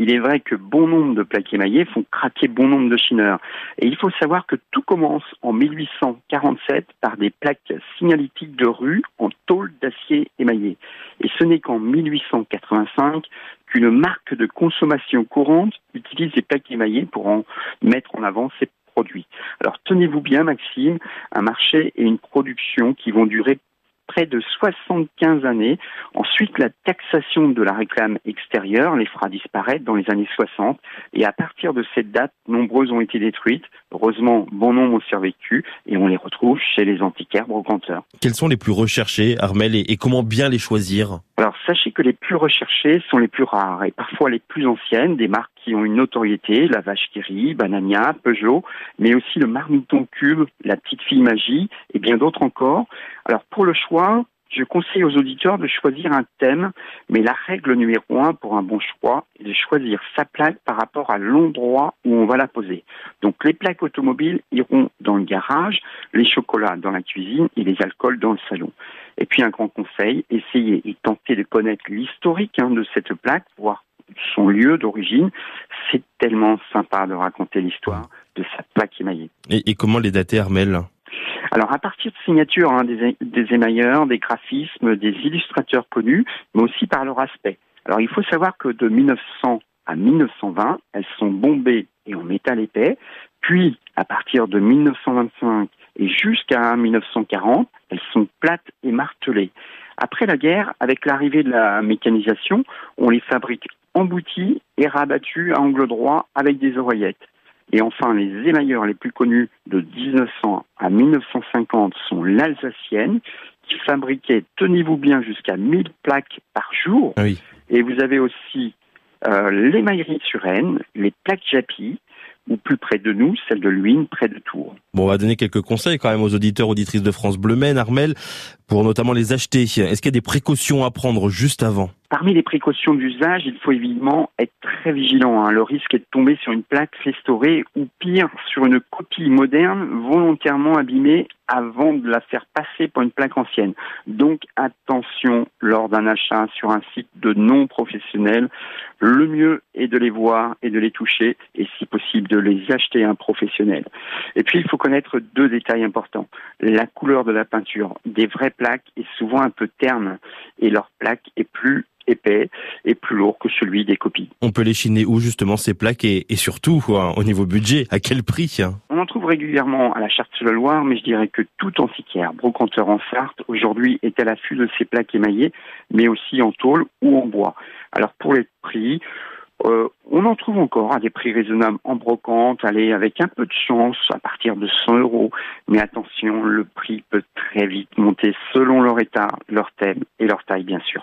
il est vrai que bon nombre de plaques émaillées font craquer bon nombre de chineurs. Et il faut savoir que tout commence en 1847 par des plaques signalétiques de rue en tôle d'acier émaillé. Et ce n'est qu'en 1885 qu'une marque de consommation courante utilise des plaques émaillées pour en mettre en avant ses produits. Alors tenez-vous bien Maxime, un marché et une production qui vont durer près de 75 années. Ensuite, la taxation de la réclame extérieure les fera disparaître dans les années 60. Et à partir de cette date, nombreuses ont été détruites. Heureusement, bon nombre ont survécu et on les retrouve chez les antiquaires brocanteurs. Quels sont les plus recherchés, Armel, et comment bien les choisir? Alors sachez que les plus recherchés sont les plus rares et parfois les plus anciennes, des marques qui ont une notoriété, la vache qui rit, Banania, Peugeot, mais aussi le marmiton cube, la petite fille magie et bien d'autres encore. Alors pour le choix, je conseille aux auditeurs de choisir un thème, mais la règle numéro un pour un bon choix est de choisir sa plaque par rapport à l'endroit où on va la poser. Donc les plaques automobiles iront dans le garage, les chocolats dans la cuisine et les alcools dans le salon. Et puis un grand conseil, essayez et tentez de connaître l'historique hein, de cette plaque, voir son lieu d'origine. C'est tellement sympa de raconter l'histoire de sa plaque émaillée. Et, et comment les dater, Armel? Alors à partir de signatures hein, des, émailleurs, des graphismes, des illustrateurs connus, mais aussi par leur aspect. Alors il faut savoir que de 1900 à 1920, elles sont bombées et en métal épais, puis à partir de 1925 et jusqu'à 1940, elles sont plates et martelées. Après la guerre, avec l'arrivée de la mécanisation, on les fabrique embouties et rabattues à angle droit avec des oreillettes. Et enfin, les émailleurs les plus connus de 1900 à 1950 sont l'Alsacienne, qui fabriquait, tenez-vous bien, jusqu'à 1000 plaques par jour. Ah oui. Et vous avez aussi euh, l'émaillerie Suresnes, les plaques Japy, ou plus près de nous, celle de Luynes, près de Tours. Bon, on va donner quelques conseils quand même aux auditeurs, auditrices de France Bleu Maine, Armel, pour notamment les acheter. Est-ce qu'il y a des précautions à prendre juste avant? Parmi les précautions d'usage, il faut évidemment être très vigilant. Hein. Le risque est de tomber sur une plaque restaurée ou pire, sur une copie moderne volontairement abîmée avant de la faire passer pour une plaque ancienne. Donc attention lors d'un achat sur un site de non professionnel. Le mieux est de les voir et de les toucher et si possible de les acheter à un professionnel. Et puis il faut connaître deux détails importants. La couleur de la peinture. Des vraies plaques est souvent un peu terne et leur plaque est plus épais et plus lourd que celui des copies. On peut les chiner où justement ces plaques et, surtout au niveau budget, à quel prix On en trouve régulièrement à la Charte-sur-le-Loire, mais je dirais que tout antiquaire, brocanteur en Sarthe, aujourd'hui est à l'affût de ces plaques émaillées, mais aussi en tôle ou en bois. Alors pour les prix, euh, on en trouve encore à des prix raisonnables en brocante, allez, avec un peu de chance, à partir de 100 euros. Mais attention, le prix peut très vite monter selon leur état, leur thème et leur taille, bien sûr.